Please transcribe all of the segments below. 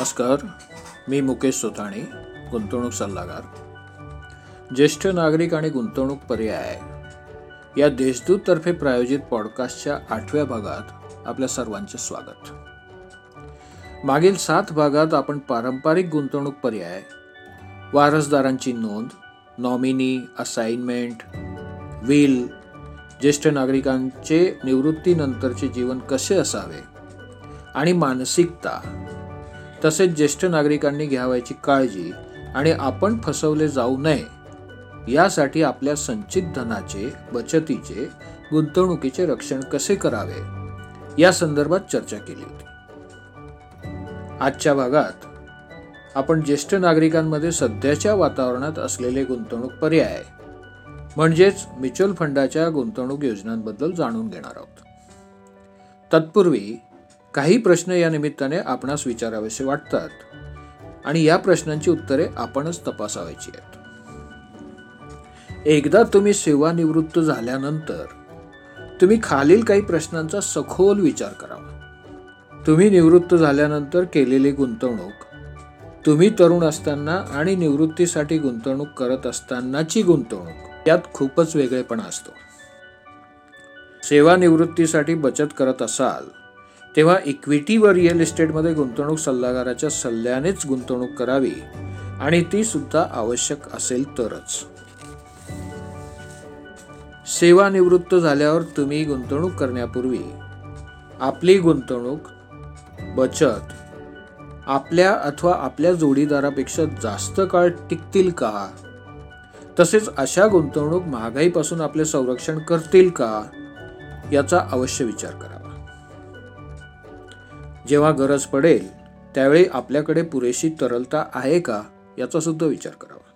नमस्कार मी मुकेश सोताणी गुंतवणूक सल्लागार. ज्येष्ठ नागरिक आणि गुंतवणूक पर्याय. या देशदूततर्फे प्रायोजित पॉडकास्टच्या आठव्या भागात आपल्या सर्वांचे स्वागत. मागील सात भागात आपण पारंपरिक गुंतवणूक पर्याय वारसदारांची नोंद नॉमिनी असाइनमेंट विल ज्येष्ठ नागरिकांचे निवृत्तीनंतरचे जीवन कसे असावे आणि मानसिकता तसेच ज्येष्ठ नागरिकांनी घ्यावायची काळजी आणि आपण फसवले जाऊ नये. यासाठी आपल्या संचित धनाचे बचतीचे गुंतवणुकीचे रक्षण कसे करावे? या संदर्भात चर्चा केली. होती आजच्या भागात आपण ज्येष्ठ नागरिकांमध्ये सध्याच्या वातावरणात असलेले गुंतवणूक पर्याय म्हणजेच म्युच्युअल फंडाच्या गुंतवणूक योजनांबद्दल जाणून घेणार आहोत. तत्पूर्वी काही प्रश्न या निमित्ताने आपणास विचारावेसे वाटतात. आणि या प्रश्नांची उत्तरे आपणच तपासावायची आहेत. एकदा तुम्ही सेवानिवृत्त झाल्यानंतर तुम्ही खालील काही प्रश्नांचा सखोल विचार करावा. तुम्ही निवृत्त झाल्यानंतर केलेली गुंतवणूक तुम्ही तरुण असताना आणि निवृत्तीसाठी गुंतवणूक करत असतानाची गुंतवणूक यात खूपच वेगळेपणा असतो. सेवानिवृत्तीसाठी बचत करत असाल तेव्हा इक्विटी व रिअल इस्टेटमध्ये गुंतवणूक सल्लागाराच्या सल्ल्यानेच गुंतवणूक करावी आणि ती सुद्धा आवश्यक असेल तरच. सेवानिवृत्त झाल्यावर तुम्ही गुंतवणूक करण्यापूर्वी आपली गुंतवणूक बचत आपल्या अथवा आपल्या जोडीदारापेक्षा जास्त काळ टिकतील का? तसेच अशा गुंतवणूक महागाईपासून आपले संरक्षण करतील का? याचा अवश्य विचार करावा जेव्हा गरज पडेल त्यावेळी आपल्याकडे पुरेशी तरलता आहे का याचा सुद्धा विचार करावा.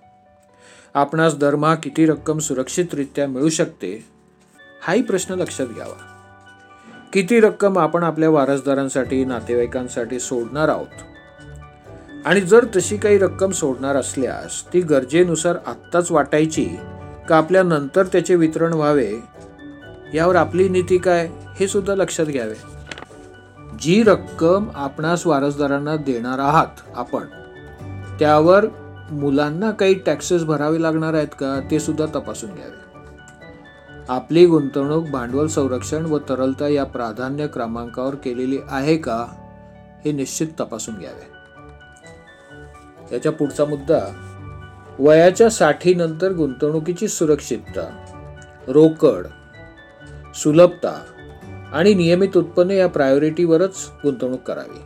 आपणास दरमहा किती रक्कम सुरक्षितरित्या मिळू शकते हाही प्रश्न लक्षात घ्यावा. किती रक्कम आपण आपल्या वारसदारांसाठी नातेवाईकांसाठी सोडणार आहोत? आणि जर तशी काही रक्कम सोडणार असल्यास ती गरजेनुसार आत्ताच वाटायची का आपल्या नंतर त्याचे वितरण व्हावे? यावर आपली नीती काय हे सुद्धा लक्षात घ्यावे. जी रक्कम आपणास वारसदारांना देणार आहात आपण त्यावर मुलांना काही टॅक्सेस भरावे लागणार आहेत का ते सुद्धा तपासून घ्यावे. आपली गुंतवणूक भांडवल संरक्षण व तरलता या प्राधान्य क्रमांकावर केलेली आहे का हे निश्चित तपासून घ्यावे. याच्या पुढचा मुद्दा वयाच्या साठीनंतर गुंतवणुकीची सुरक्षितता रोकड सुलभता आणि नियमित उत्पन्न या प्रायोरिटीवरच गुंतवणूक करावी.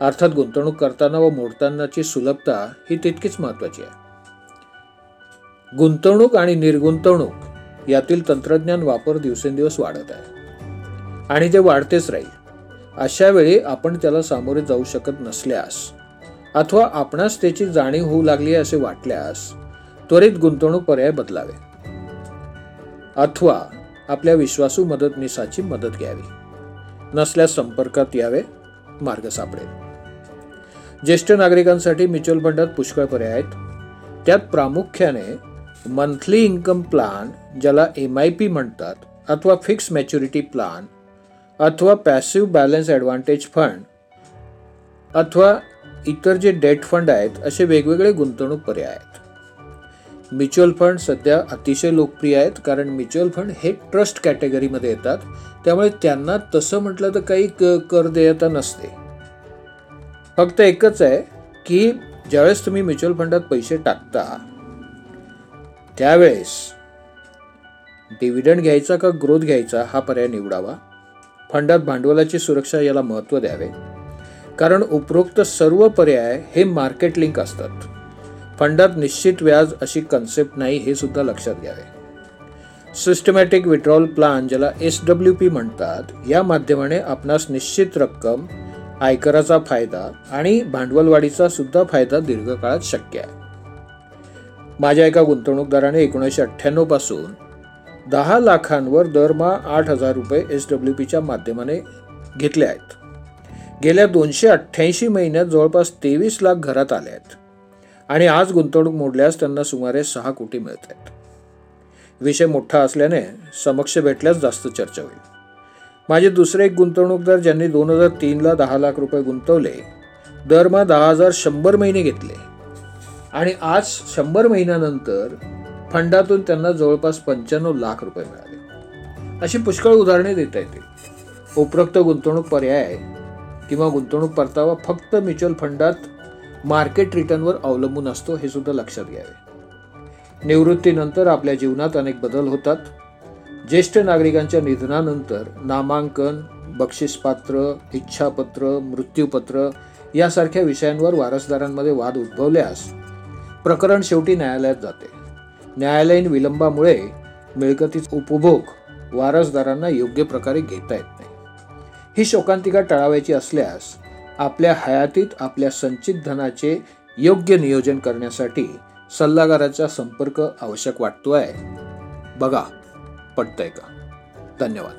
अर्थात गुंतवणूक करताना व मोडतानाची सुलभता ही तितकीच महत्वाची आहे. गुंतवणूक आणि निर्गुंतवणूक यातील तंत्रज्ञान वापर दिवसेंदिवस वाढत आहे. आणि ते वाढतेच राहील अशा वेळी आपण त्याला सामोरे जाऊ शकत नसल्यास अथवा आपणास त्याची जाणीव होऊ लागली असे वाटल्यास त्वरित गुंतवणूक पर्याय बदलावे. अथवा आपल्या विश्वासू मदतनीसाची मदत घ्यावी. नसल्यास संपर्कात यावे मार्ग सापडेल. ज्येष्ठ नागरिकांसाठी म्युच्युअल फंडात पुष्कळ पर्याय आहेत. त्यात प्रामुख्याने मंथली इन्कम प्लान ज्याला एम आय पी म्हणतात अथवा फिक्स मॅच्युरिटी प्लान अथवा पॅसिव्ह बॅलन्स ॲडव्हान्टेज फंड अथवा इतर जे डेट फंड आहेत असे वेगवेगळे गुंतवणूक पर्याय आहेत. म्युच्युअल फंड सध्या अतिशय लोकप्रिय आहेत कारण म्युच्युअल फंड हे ट्रस्ट कॅटेगरीमध्ये येतात. त्यामुळे त्यांना तसं म्हटलं तर काही क कर देयता नसते. फक्त एकच आहे की ज्यावेळेस तुम्ही म्युच्युअल फंडात पैसे टाकता त्यावेळेस डिव्हिडंड घ्यायचा का ग्रोथ घ्यायचा हा पर्याय निवडावा. फंडात भांडवलाची सुरक्षा याला महत्त्व द्यावे. कारण उपरोक्त सर्व पर्याय हे मार्केट लिंक असतात. फंडात निश्चित व्याज अशी कन्सेप्ट नाही हे सुद्धा लक्षात घ्यावे. सिस्टमॅटिक विड्रॉल प्लान ज्याला एस डब्ल्यू पी म्हणतात या माध्यमाने आपणास निश्चित रक्कम आयकराचा फायदा आणि भांडवलवाढीचा सुद्धा फायदा दीर्घकाळात शक्य आहे. माझ्या एका गुंतवणूकदाराने एकोणीसशे अठ्ठ्याण्णवपासून दहा लाखांवर दरमहा आठ हजार रुपये एस डब्ल्यू पीच्या माध्यमाने घेतले आहेत. गेल्या दोनशे अठ्ठ्याऐंशी महिन्यात जवळपास तेवीस लाख घरात आले आहेत. आणि आज गुंतवणूक मोडल्यास त्यांना सुमारे सहा कोटी मिळत आहेत विषय मोठा असल्याने समक्ष भेटल्यास जास्त चर्चा होईल. माझे दुसरे एक गुंतवणूकदार ज्यांनी दोन हजार तीनला दहा लाख रुपये गुंतवले दरमहा दहा हजार शंभर महिने घेतले. आणि आज शंभर महिन्यानंतर फंडातून त्यांना जवळपास पंच्याण्णव लाख रुपये मिळाले. अशी पुष्कळ उदाहरणे देता येतील उपरोक्त गुंतवणूक पर्याय किंवा गुंतवणूक परतावा फक्त म्युच्युअल फंडात मार्केट रिटर्नवर अवलंबून असतो हे सुद्धा लक्षात घ्यावे. निवृत्तीनंतर आपल्या जीवनात अनेक बदल होतात. ज्येष्ठ नागरिकांच्या निधनानंतर नामांकन बक्षीसपात्र इच्छापत्र मृत्यूपत्र यासारख्या विषयांवर वारसदारांमध्ये वाद उद्भवल्यास प्रकरण शेवटी न्यायालयात जाते. न्यायालयीन विलंबामुळे मिळकतीचा उपभोग वारसदारांना योग्य प्रकारे घेता येत नाही. ही शोकांतिका टाळावायची असल्यास आपल्या हयातीत आपल्या संचित धनाचे योग्य नियोजन करण्यासाठी सल्लागाराचा संपर्क आवश्यक वाटतो आहे बघा पटतंय का? धन्यवाद.